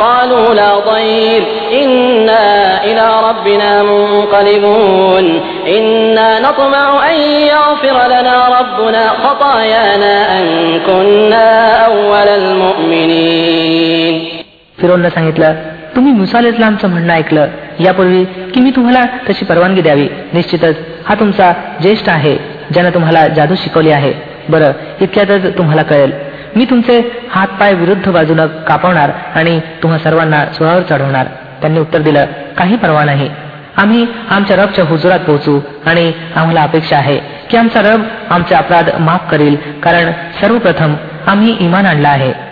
قالوا لا ضير إنا إلى ربنا منقلبون إنا نطمع أن يغفر لنا ربنا خطايانا أن كنا أول المؤمنين फिरोननं सांगितलं तुम्ही मुसा अल इस्लामचं म्हणणं ऐकलं यापूर्वी की मी तुम्हाला तशी परवानगी द्यावी निश्चितच हा तुमचा ज्येष्ठ आहे ज्यानं तुम्हाला जादू शिकवली आहे बरं इतक्यातच तुम्हाला कळेल मी तुमचे हात पाय विरुद्ध बाजूनं कापवणार आणि तुम्हा सर्वांना सुळावर चढवणार. त्यांनी उत्तर दिलं काही परवा नाही. आम्ही आमच्या रबच्या हुजुरात पोहोचू आणि आम्हाला अपेक्षा आहे की आमचा रब आमचे अपराध माफ करील कारण सर्वप्रथम आम्ही इमान आणला आहे.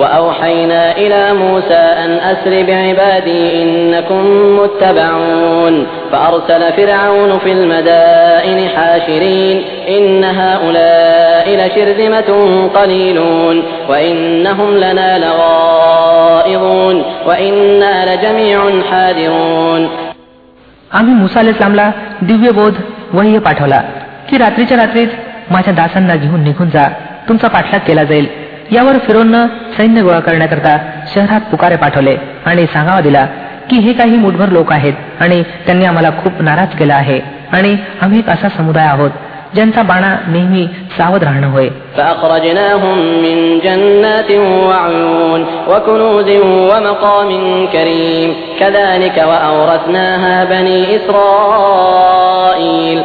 وأوحينا إلى موسى أن أسر بعبادي إنكم متبعون فأرسل فرعون في المدائن حاشرين إن هؤلاء لشرذمة قليلون وإنهم لنا لغائظون وإنا لجميع حاذرون आम्ही मुसा अल इस्लामला दिव्य बोध वह्य पाठवला की रात्रीच्या रात्रीच माझ्या दासांना घेऊन निघून जा तुमचा पाठलाग केला जाईल यावर फिरोननं सैन्य गोळा करण्याकरता शहरात पुकारे पाठवले आणि सांगावा दिला की हे काही मुठभर लोक आहेत आणि त्यांनी आम्हाला खूप नाराज केला आहे आणि आम्ही एक असा समुदाय आहोत ज्यांचा बाणा नेहमी सावध राहणं होय فأخرجناهم من جنات وعيون وكنوز ومقام كريم كذلك وأورثناها بني إسرائيل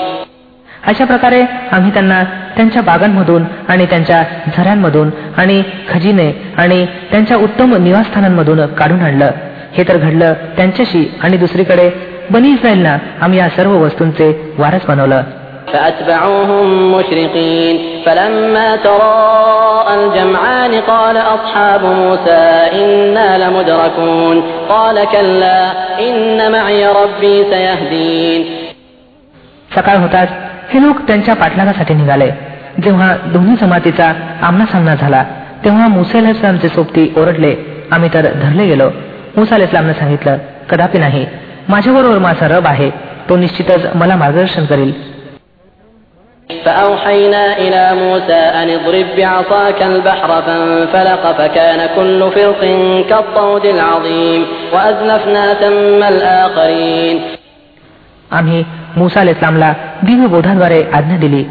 अशा प्रकारे आम्ही त्यांना त्यांच्या बागांमधून आणि त्यांच्या झऱ्यांमधून आणि खजिने आणि त्यांच्या उत्तम निवासस्थानांमधून काढून आणलं हे तर घडलं त्यांच्याशी आणि दुसरीकडे बनी इस्रायलना आम्ही या सर्व वस्तूंचे वारस बनवलं فأتبعوهم مشرقين فلما تراءى الجمعان قال أصحاب موسى إنا لمدركون قال كلا إن معي ربي سيهدين सकाळ होताच हे लोक त्यांच्या पाठलागासाठी निघाले जेव्हा दोन्ही जमातीचा आमना सामना झाला तेव्हा मुसा अल इस्लामचे सोबती ओरडले आम्ही तर धरले गेलो मुसा अल इस्लामने सांगितलं कदापि नाही माझ्याबरोबर माझा रब आहे तो निश्चितच मला मार्गदर्शन करील فأوحينا إلى موسى أن اضرب بعصاك البحر فانفلق فكان كل فرق كالطود العظيم وأزلفنا ثم الآخرين आम्ही मुसा इस्लामला दिव्यबोधाद्वारे आज्ञा दिली.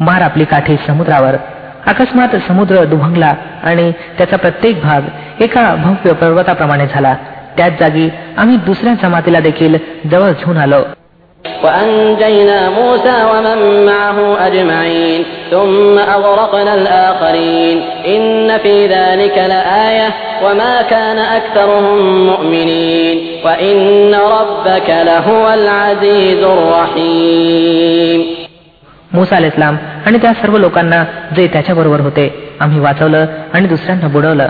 मार आपली काठी समुद्रावर अकस्मात समुद्र दुभंगला आणि त्याचा प्रत्येक भाग एका भव्य पर्वताप्रमाणे झाला. त्याच जागी आम्ही दुसऱ्या जमातीला देखील जवळ घेऊन आलो. وأنجينا موسى ومن معه أجمعين ثم أغرقنا الآخرين إن في ذلك لآية وما كان أكثرهم مؤمنين وإن ربك لهو العزيز الرحيم मुसा अल इस्लाम आणि त्या सर्व लोकांना जे त्याच्याबरोबर होते आम्ही वाचवलं आणि दुसऱ्यांना बुडवलं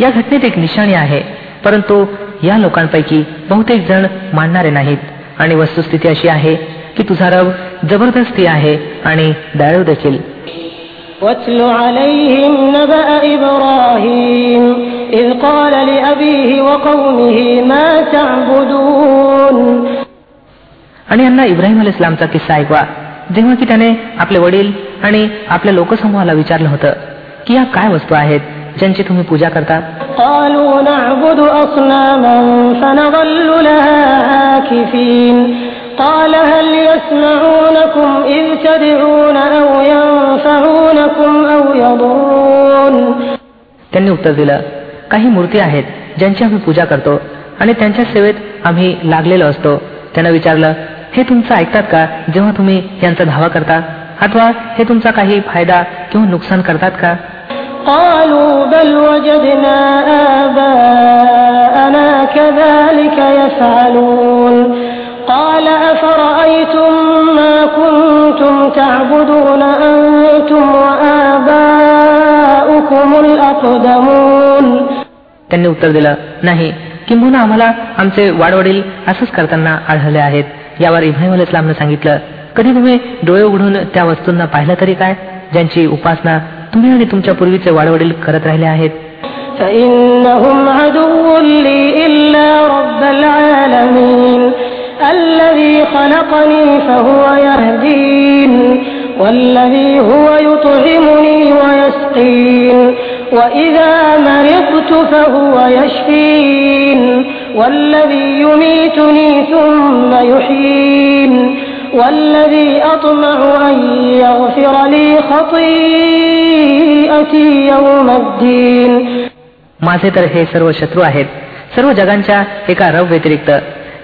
या घटनेत एक निशाणी आहे परंतु या लोकांपैकी बहुतेक जण मानणारे नाहीत आणि वस्तुस्थिती अशी आहे की तुझा रब जबरदस्ती आहे आणि दयाळू देखील واتل عليهم نبأ إبراهيم إذ قال لأبيه وقومه ما تعبدون आणि यांना इब्राहिम अल इस्लामचा किस्सा ऐकवा जेव्हा की त्याने आपले वडील आणि आपल्या लोकसमूहाला विचारलं होतं की या काय वस्तू आहेत ज्यांची तुम्ही पूजा करता قالوا نعبد أصناما فنظل لها عاكفين قال هل يسمعونكم إذ تدعون أو ينفعونكم أو يضرون त्यांनी उत्तर दिलं काही मूर्ती आहेत ज्यांची आम्ही पूजा करतो आणि त्यांच्या सेवेत आम्ही लागलेलो असतो त्यानं विचारलं हे तुमचं ऐकतात का जेव्हा तुम्ही यांचा धावा करता अथवा हे तुमचा काही फायदा किंवा नुकसान करतात का قالوا بل وجدنا آباءنا كذلك يفعلون قال أفرأيتم ما كنتم تعبدون أنتم وآباؤكم الأقدمون त्यांनी उत्तर दिलं नाही किंबहुना आम्हाला आमचे वाडवडील असंच करताना आढळले आहेत यावर इब्राहिम अल इस्लामनं सांगितलं कधी तुम्ही डोळे उघडून त्या वस्तूंना पाहिलं तरी काय ज्यांची उपासना तुम्ही आणि तुमच्या पूर्वीचे वाडवडील करत राहिले आहेत فإنهم عدو لي إلا رب العالمين الذي خلقني فهو يهدين والذي هو يطعمني ويسقين وإذا مرضت فهو يشفين والذي يميتني ثم يحيين والذي أطمع أن يغفر لي خطيئتي يوم الدين माझे तर हे सर्व शत्रू आहेत सर्व जगांच्या एका रव व्यतिरिक्त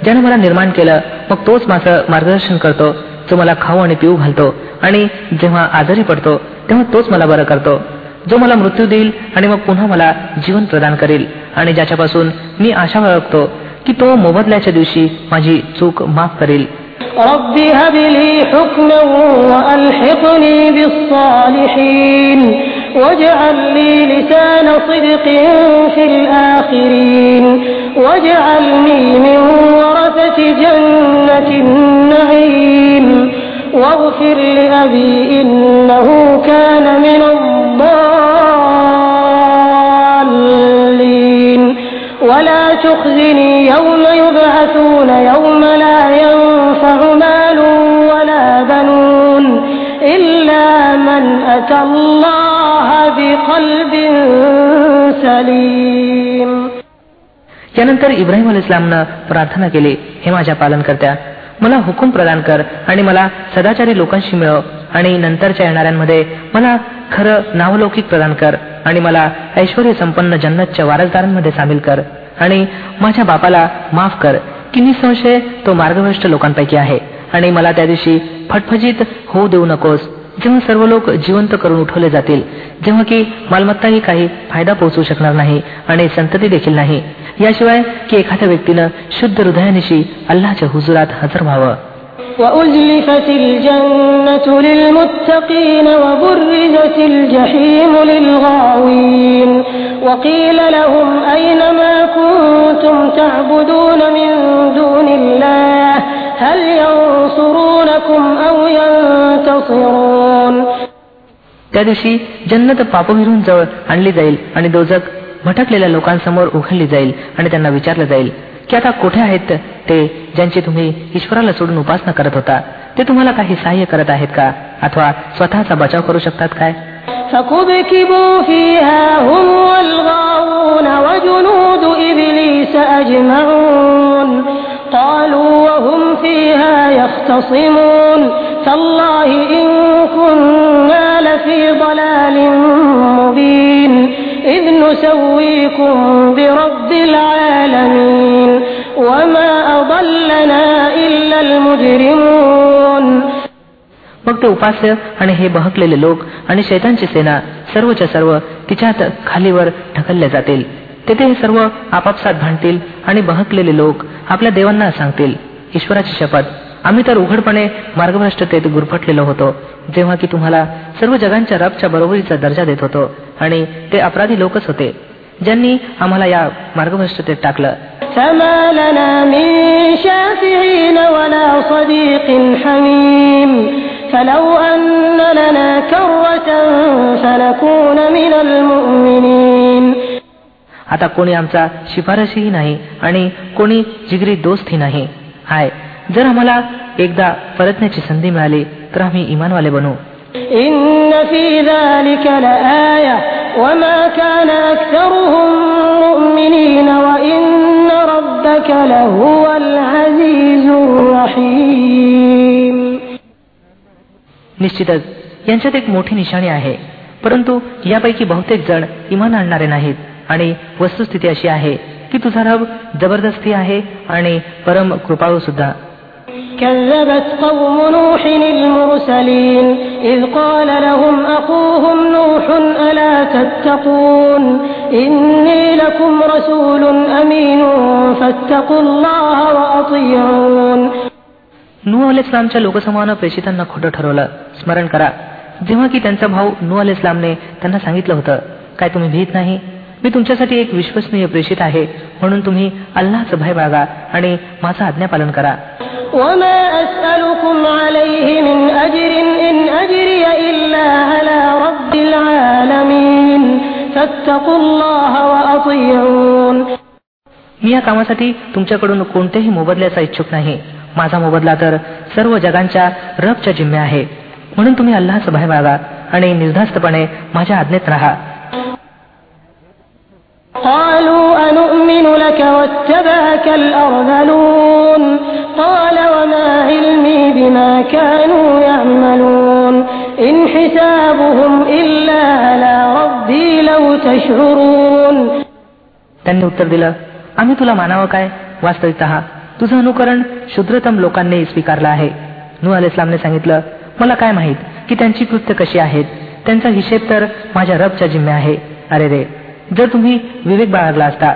ज्याने मला निर्माण केलं मग तोच माझं मार्गदर्शन करतो जो मला खाऊ आणि पिऊ घालतो आणि जेव्हा आजारी पडतो तेव्हा तोच मला बरं करतो जो मला मृत्यू देईल आणि मग पुन्हा मला जीवन प्रदान करेल आणि ज्याच्यापासून मी आशा बाळगतो की तो मोबदल्याच्या दिवशी माझी चूक माफ करेल رب هب لي حكما وألحقني بالصالحين واجعل لي لسان صدق في الآخرين. واجعلني من ورثة جنة النعيم. واغفر لأبي إنه كان من الضالين. ولا تخزني يوم يبعثون يوم لا ينفع مال ولا بنون. إلا من أتى الله त्यानंतर इब्राहिम अल इस्लामनं प्रार्थना केली हे माझ्या पालन करत्या मला हुकूम प्रदान कर आणि मला सदाचारी लोकांशी मिळव आणि नंतरच्या येणाऱ्यांमध्ये मला खरं नावलौकिक प्रदान कर आणि मला ऐश्वर संपन्न जन्नतच्या वारसदारांमध्ये सामील कर आणि माझ्या बापाला माफ कर. की निसंशय तो मार्गभ्रष्ट लोकांपैकी आहे आणि मला त्या दिवशी फटफजीत होऊ देऊ नकोस. जेव्हा सर्व लोक जिवंत करून उठवले जातील जेव्हा की मालमत्ताही काही फायदा पोहोचू शकणार नाही आणि संतती देखील नाही याशिवाय की एखाद्या व्यक्तीनं शुद्ध हृदयानिशी अल्लाच्या हुजुरात हजर व्हावं وأزلفت الجنة للمتقين وبرزت الجحيم للغاوين وقيل لهم أين ما كنتم تعبدون من دون الله هل ينصرونكم أو ينتصرون त्या दिवशी जन्नत पापविरून जवळ आणली जाईल आणि दोजक भटकलेल्या लोकांसमोर उघडली जाईल आणि त्यांना विचारलं जाईल की आता कुठे आहेत ते ज्यांची तुम्ही ईश्वराला सोडून उपासना करत होता ते तुम्हाला काही सहाय्य करत आहेत का अथवा स्वतःचा बचाव करू शकतात काय فكبكبوا فيها هم والغاوون وجنود إبليس يختصمون تالله إن كنا لفي ضلال مبين إذ نسويكم برب العالمين وما أضلنا إلا المجرمون मग ते उपास्य आणि हे बहकलेले लोक आणि शैतांची सेना सर्वच्या सर्व तिच्यात खालीवर ढकलले जातील तेथे हे सर्व आपापसात भांडतील आणि बहकलेले लोक आपल्या देवांना सांगतील ईश्वराची शपथ आम्ही तर उघडपणे मार्गभ्रष्टतेत गुरफटलेलो होतो जेव्हा की तुम्हाला सर्व जगांच्या रबच्या बरोबरीचा दर्जा देत होतो आणि ते अपराधी लोकच होते ज्यांनी आम्हाला या मार्गभ्रष्टतेत टाकलं. आता कोणी आमचा शिफारसही नाही आणि कोणी जिगरी दोस्तही नाही. हाय जर आम्हाला एकदा परतण्याची संधी मिळाली तर आम्ही इमानवाले बनू. निश्चितच यांच्यात एक मोठी निशाणी आहे. परंतु यापैकी बहुतेक जण इमान आणणारे नाहीत. आणि वस्तुस्थिती अशी आहे की तुझा रब जबरदस्ती आहे आणि परम कृपाळू सुद्धा. كذبت قوم نوح المرسلين إذ قال لهم أخوهم نوح ألا تتقون إني لكم رسول أمين فاتقوا الله وأطيعون नू अल इस्लामच्या लोकसमूहानं प्रेषितांना खोटं ठरवलं स्मरण करा जेव्हा की त्यांचा भाऊ नू अल इस्लामने त्यांना सांगितलं होतं काय तुम्ही भीत नाही मी तुमच्यासाठी एक विश्वसनीय प्रेषित आहे म्हणून तुम्ही अल्लाचं भय बाळगा आणि माझं आज्ञापालन करा وما أسألكم عليه من أجر إن أجري إلا على رب العالمين فاتقوا الله وأطيعون मी या कामासाठी तुमच्याकडून कोणत्याही मोबदल्याचा इच्छुक नाही माझा मोबदला तर सर्व जगांच्या रबच्या जिम्मे आहे म्हणून तुम्ही अल्लाचा भय बाळगा आणि निर्धास्तपणे माझ्या आज्ञेत राहा قالوا أنؤمن لك واتبعك الأرذلون قال وما علمي بما كانوا يعملون إن حسابهم إلا على ربي لو تشعرون त्यांनी उत्तर दिलं आम्ही तुला मानावं काय वास्तविकत तुझं अनुकरण शुद्रतम लोकांनी स्वीकारलं आहे नू अल इस्लामने सांगितलं मला काय माहीत की त्यांची कृत्य कशी आहेत त्यांचा हिशेब तर माझ्या रबच्या जिम्मे आहे अरे रे जर तुम्ही विवेक बाळगला असता.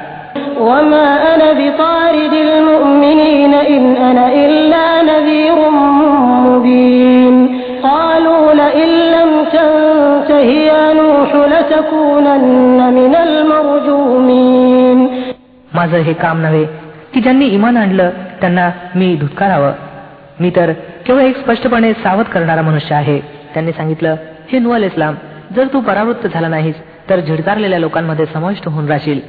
माझं हे काम नव्हे की ज्यांनी इमान आणलं त्यांना मी धुतकारावं. मी तर केवळ एक स्पष्टपणे सावध करणारा मनुष्य आहे. त्यांनी सांगितलं हे नुअल इस्लाम जर तू परावृत्त झाला नाहीस तर झिडकारलेल्या लोकांमध्ये समाविष्ट होऊन राहशील.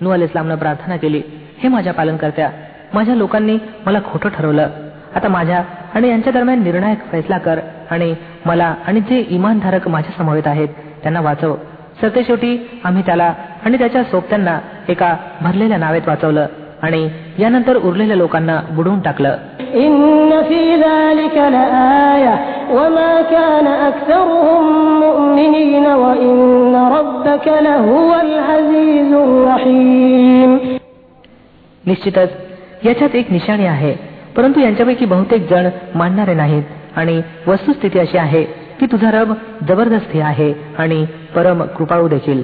नू अल इस्लामनं प्रार्थना केली हे माझ्या पालन करत्या माझ्या लोकांनी मला खोटं ठरवलं. आता माझ्या आणि यांच्या दरम्यान निर्णायक फैसला कर आणि मला आणि जे इमानधारक माझ्या समवेत आहेत त्यांना वाचव. सरतेशेवटी आम्ही त्याला आणि त्याच्या सोबत्यांना एका भरलेल्या नावेत वाचवलं आणि यानंतर उरलेल्या लोकांना बुडवून टाकलं. निश्चितच याच्यात एक निशाणी आहे परंतु यांच्यापैकी बहुतेक जण मानणारे नाहीत आणि वस्तुस्थिती अशी आहे की तुझा रब जबरदस्ती आहे आणि परम कृपाळू देखील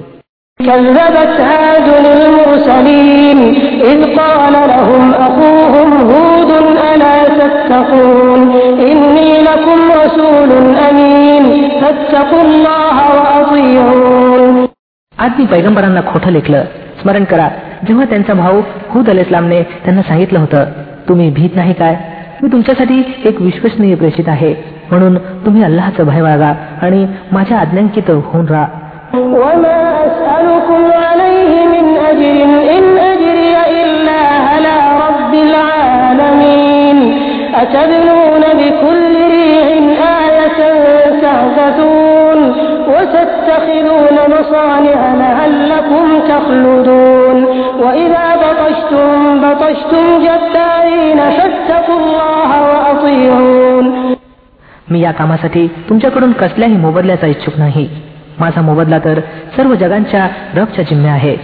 كذبت عاد المرسلين إذ قال لهم أخوهم هود ألا تتقون إني لكم رسول أمين فاتقوا الله وأطيعون आज मी पैगंबरांना खोटं लेखलं स्मरण करा जेव्हा त्यांचा भाऊ हुद अल इस्लामने त्यांना सांगितलं होतं तुम्ही भीत नाही काय मी तुमच्यासाठी एक विश्वसनीय प्रेषित आहे म्हणून तुम्ही अल्लाचं भय बाळगा आणि माझ्या आज्ञांकित होऊन राहा وما أسألكم عليه من أجر إن أجري إلا على رب العالمين أتبنون بكل ريع آية تعبثون وتتخذون مصانع لعلكم تخلدون وإذا بطشتم بطشتم جبارين فاتقوا الله وأطيعون मी या कामासाठी तुमच्याकडून कसल्याही मोबदल्याचा इच्छुक नाही माझा मोबदला तर सर्व जगांच्या रबच्या जिम्मे आहे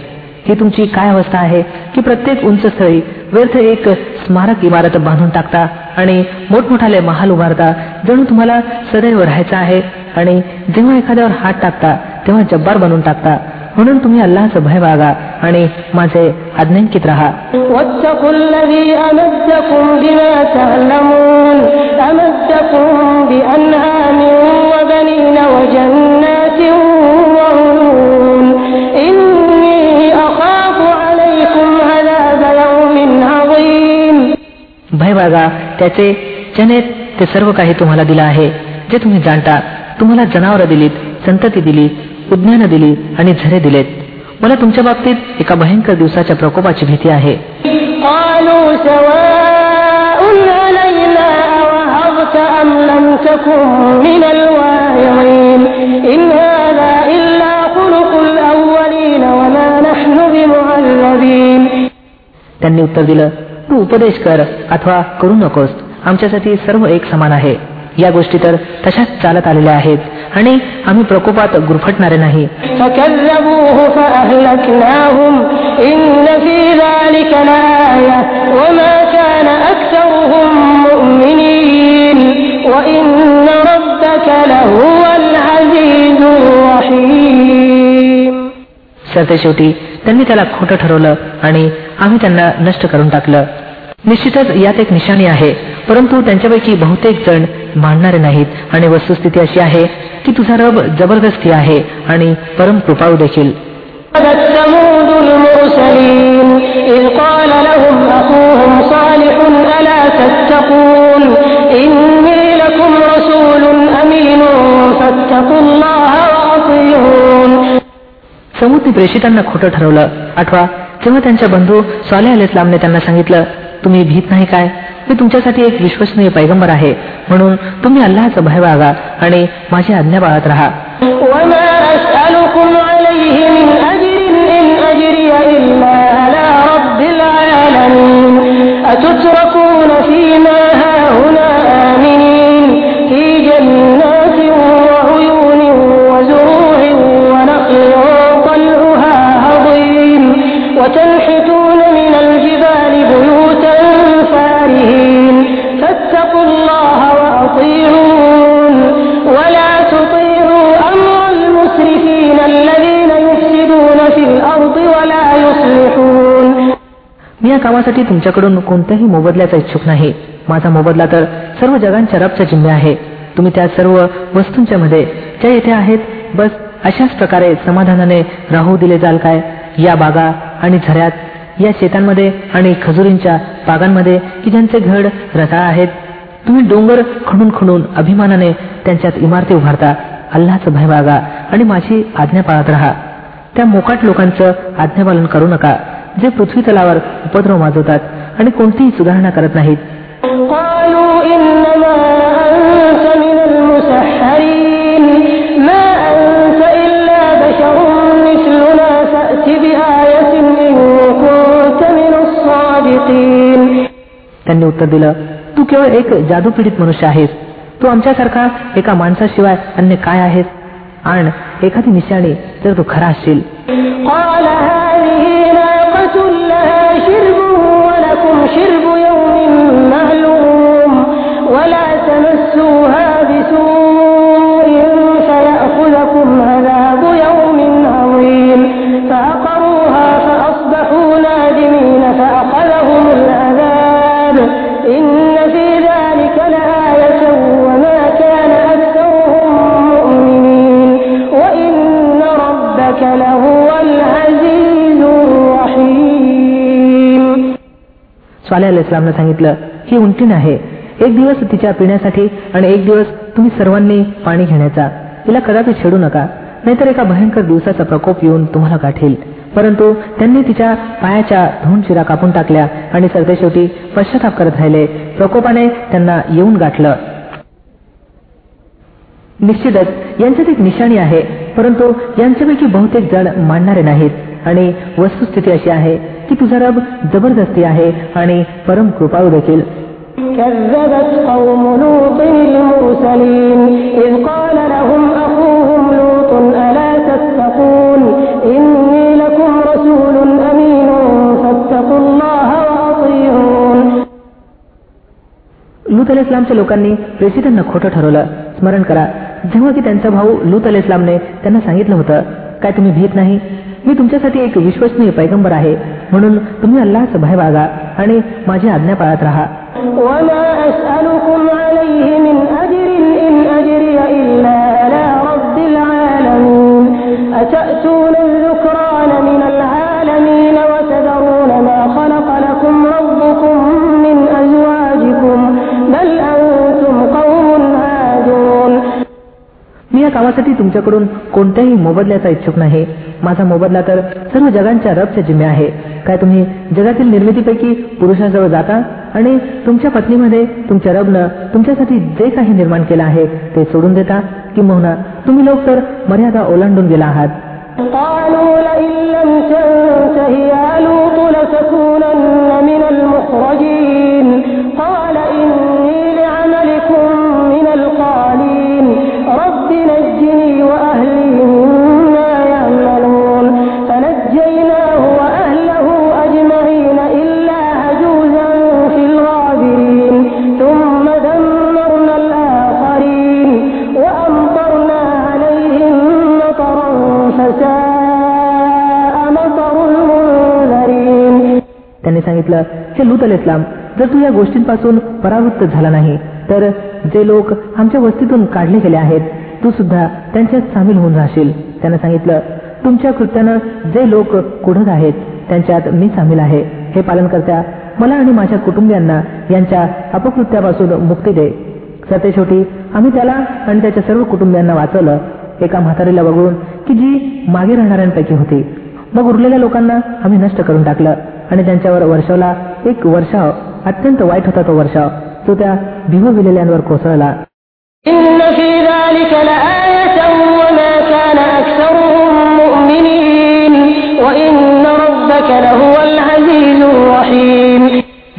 ही तुमची काय अवस्था आहे की प्रत्येक उंच स्थळी व्यर्थ एक स्मारक इमारत बांधून टाकता आणि मोठमोठाले महाल उभारता जणू तुम्हाला सदैव राहायचं आहे आणि जेव्हा एखाद्यावर हात टाकता तेव्हा जब्बार बनून टाकता. म्हणून तुम्ही अल्लाहचं भय बागा आणि माझे आज्ञांकित राहा. भय बागा त्याचे चनेत ते सर्व काही तुम्हाला दिलं आहे जे तुम्ही जाणता. तुम्हाला जनावरं दिलीत संतती दिली उज्ञानं दिली आणि झरे दिलेत. मला तुमच्या बाबतीत एका भयंकर दिवसाच्या प्रकोपाची भीती आहे. त्यांनी उत्तर दिलं तू उपदेश कर अथवा करू नकोस. आमच्यासाठी सर्व एक समान आहे. या गोष्टी तर तशाच चालत आलेल्या आहेत. आणि आम्ही प्रकोपात गुरफटणारे नाही. सरते शेवटी त्यांनी त्याला खोटं ठरवलं आणि आम्ही त्यांना नष्ट करून टाकलं. निश्चितच यात एक निशाणी आहे. परंतु त्यांच्यापैकी बहुतेक जण मानणारे नाहीत. आणि वस्तुस्थिती अशी आहे की तुझा रब जबरदस्ती आहे आणि परम कृपाळू देखील. समुद्री प्रेषितांना खोटं ठरवलं आठवा जेव्हा त्यांच्या बंधू स्वाले अल इस्लामने त्यांना सांगितलं तुम्ही भीत नाही काय? मी तुमच्यासाठी एक विश्वसनीय पैगंबर आहे. म्हणून तुम्ही अल्लाचं भय वागा आणि माझी आज्ञा बाळात राहा कामासाठी तुमच्याकडून कोणत्याही मोबदल्याचा इच्छुक नाही. माझा मोबदला तर सर्व जगांच्या रबच्या जिम्मे आहे. तुम्ही त्या सर्व वस्तूंच्या मध्ये ज्या येथे आहेत बस अशाच प्रकारे समाधानाने राहू दिले जाल काय? या बागा आणि झऱ्यात या शेतांमध्ये आणि खजुरींच्या बागांमध्ये की ज्यांचे घड रताळ आहेत तुम्ही डोंगर खणून खणून अभिमानाने त्यांच्यात इमारती उभारता. अल्लाचं भय बागा आणि माझी आज्ञा पाळत राहा. त्या मोकाट लोकांचं आज्ञापालन करू नका. जे पृथ्वी तलावर उपद्रव माजवतात आणि कोणतीही सुधारणा करत नाहीत. त्यांनी उत्तर दिलं तू केवळ एक जादू पीडित मनुष्य आहेस. तू आमच्यासारखा एका माणसाशिवाय अन्य काय आहेस? आणि एखादी निशाणी तर तू खरा असशील. ناقة لها شرب ولكم شرب يوم معلوم ولا تمسوها بسوء فيأخذكم عذاب يوم عظيم فعقروها فأصبحوا نادمين فأخذهم العذاب إن في ذلك لآية وما كان أكثرهم مؤمنين وإن ربك لهو العزيز सालेह अल इस्लामनं सांगितलं ही उंटीण आहे. एक दिवस तिच्या पिण्यासाठी आणि एक दिवस तुम्ही सर्वांनी पाणी घेण्याचा. तिला कदापि छेडू नका. नाहीतर एका भयंकर दिवसाचा प्रकोप येऊन तुम्हाला गाठेल. परंतु त्यांनी तिच्या पायाच्या धून शिरा कापून टाकल्या आणि सरदेशेवटी पश्चाताप करत राहिले. प्रकोपाने त्यांना येऊन गाठलं. निश्चितच यांच्यात एक निशाणी आहे. परंतु यांच्यापैकी बहुतेक जण मानणारे नाहीत आणि वस्तुस्थिती अशी आहे की तुझा रब जबरदस्ती आहे आणि परम कृपाळू देखील كذبت قوم لوط المرسلين إذ قال لهم أخوهم لوط ألا تتقون إني لكم رسول أمين فاتقوا الله وأطيعون लूत अल इस्लामच्या लोकांनी प्रेसिडेंटनं खोटं ठरवलं स्मरण करा जेव्हा की त्यांचा भाऊ लूत अल इस्लामने त्यांना सांगितलं होतं काय तुम्ही भीत नाही मी तुमच्यासाठी एक विश्वसनीय पैगंबर आहे म्हणून तुम्ही अल्लाच भय बागा आणि माझी आज्ञा पाळत राहा. मी या कामासाठी तुमच्याकडून कोणत्याही मोबदल्याचा इच्छुक नाही. माझा मोबदला तर सर्व जगांच्या रबच्या जिम्मे आहे. काय तुम्ही जगातील निर्मितीपैकी पुरुषाजवळ जाता आणि तुमच्या पत्नीमध्ये तुमच्या रबनं तुमच्यासाठी जे काही निर्माण केलं आहे ते सोडून देता किंबहुना तुम्ही लोक तर मर्यादा ओलांडून गेला आहात قالوا हे लूत अल इस्लाम जर तू या गोष्टींपासून परावृत्त झाला नाही तर जे लोक आमच्या वस्तीतून काढले गेले आहेत तू सुद्धा त्यांच्यात सामील होऊन राहशील. त्यानं सांगितलं तुमच्या कृत्यानं जे लोक कुढत आहेत त्यांच्यात मी सामील आहे. हे पालन करत्या मला आणि माझ्या कुटुंबियांना यांच्या अपकृत्यापासून मुक्ती दे. सते शेवटी आम्ही त्याला आणि त्याच्या सर्व कुटुंबियांना वाचवलं. एका म्हातारीला बघून की जी मागे राहणाऱ्यांपैकी होती. मग उरलेल्या लोकांना आम्ही नष्ट करून टाकलं. आणि त्यांच्यावर वर्षावला एक वर्षाव अत्यंत वाईट होता तो वर्षाव तो त्या भिवविलेल्यांवर कोसळला.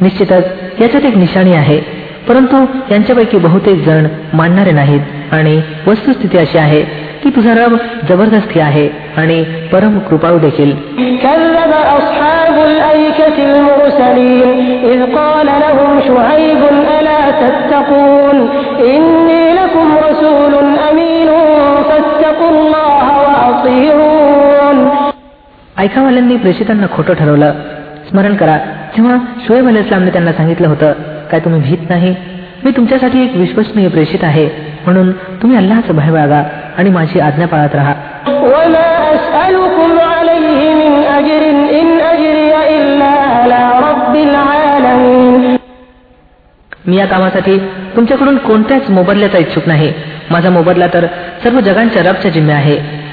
निश्चितच याच्यात एक निशाणी आहे. परंतु यांच्यापैकी बहुतेक जण मानणारे नाहीत आणि वस्तुस्थिती अशी आहे की तुझा रब जबरदस्ती आहे आणि परम कृपाळू देखील. ऐकावाल्यांनी प्रेषितांना खोटं ठरवलं. स्मरण करा जेव्हा शोएब अल इस्लामने त्यांना सांगितलं होतं काय तुम्ही भीत नाही? मी तुमच्यासाठी एक विश्वसनीय प्रेषित आहे. म्हणून तुम्ही अल्लाचं भय बाळगा. आणि माझी आज्ञा पाळत राहा. मी या कामासाठी तुमच्याकडून कोणत्याच मोबदल्याचा इच्छुक नाही. माझा मोबदला तर सर्व जगांच्या रबच्या जिम्मे आहे.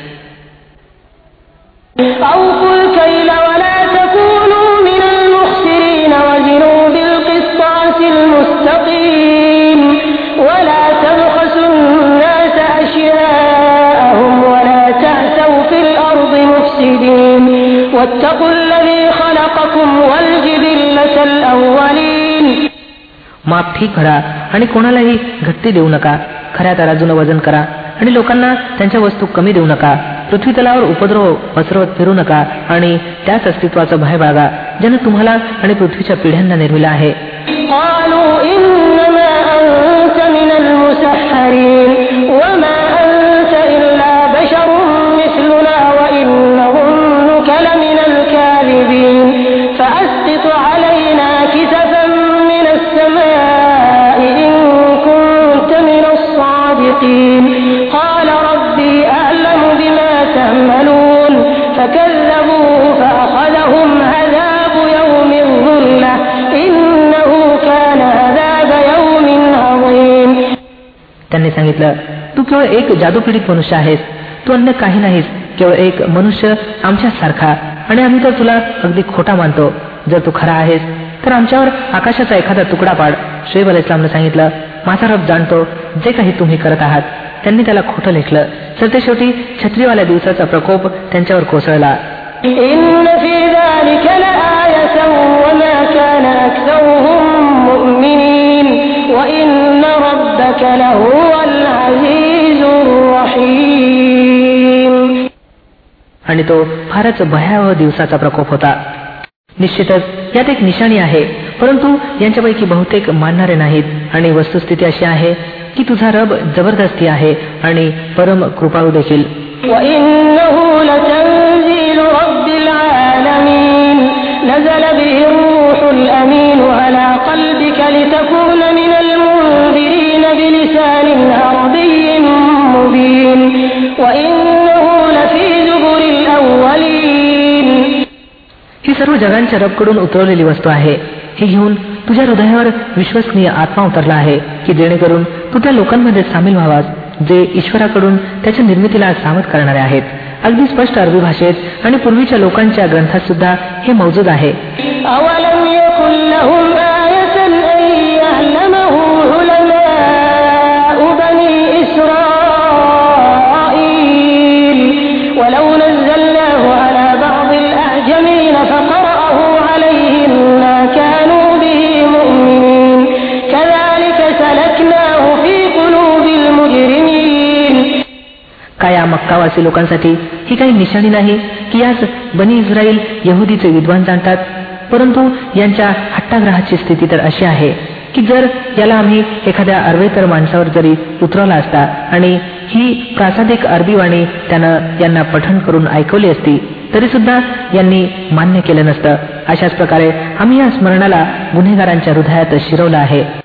माप ठीक करा आणि कोणालाही घट्टी देऊ नका. खऱ्या तराजून वजन करा आणि लोकांना त्यांच्या वस्तू कमी देऊ नका. पृथ्वी तलावर उपद्रव पसरवत फिरू नका आणि त्याच अस्तित्वाचं भय बाळगा ज्यानं तुम्हाला आणि पृथ्वीच्या पिढ्यांना निर्मिला आहे. त्यांनी सांगितलं तू केवळ एक जादूपीडित मनुष्य आहेस. तू अन्य काही नाहीस. केवळ एक मनुष्य आमच्या सारखा आणि आम्ही तर तुला अगदी खोटा मानतो. जर तू खरा आहेस तर आमच्यावर आकाशाचा एखादा तुकडा पाड. शेब अल इस्लामने सांगितलं माझा रब जाणतो जे काही तुम्ही करत आहात त्यांनी त्याला खोटं लेखलं. तर ते शेवटी छत्रीवाल्या दिवसाचा प्रकोप त्यांच्यावर कोसळला. आणि तो फारच भयावह दिवसाचा प्रकोप होता. निश्चितच यात एक निशाणी आहे. परंतु यांच्यापैकी बहुतेक मानणारे नाहीत. आणि वस्तुस्थिती अशी आहे की तुझा रब जबरदस्ती आहे आणि परम कृपाळू देखील. ही सर्व जगांच्या रबकडून उतरवलेली वस्तू आहे. हे घेऊन तुझ्या हृदयावर विश्वसनीय आत्मा उतरला आहे की जेणेकरून तू त्या लोकांमध्ये सामील व्हावास जे ईश्वराकडून त्याच्या निर्मितीला सामत करणारे आहेत. अगदी स्पष्ट अरबी भाषेत आणि पूर्वीच्या लोकांच्या ग्रंथात सुद्धा हे मौजूद आहे. या लोकांसाठी ही काही निशाणी नाही की यास बनी इस्राईल यहुदीचे विद्वान जाणतात. परंतु यांच्या हट्टाग्रहाची स्थिती तर अशी आहे की जर याला आम्ही एखाद्या अर्वेतर माणसावर जरी उतरवला असता आणि ही प्रासादिक अरबीवाणी त्यानं यांना पठण करून ऐकवली असती तरी सुद्धा यांनी मान्य केलं नसतं. अशाच प्रकारे आम्ही या स्मरणाला गुन्हेगारांच्या हृदयात शिरवलं आहे.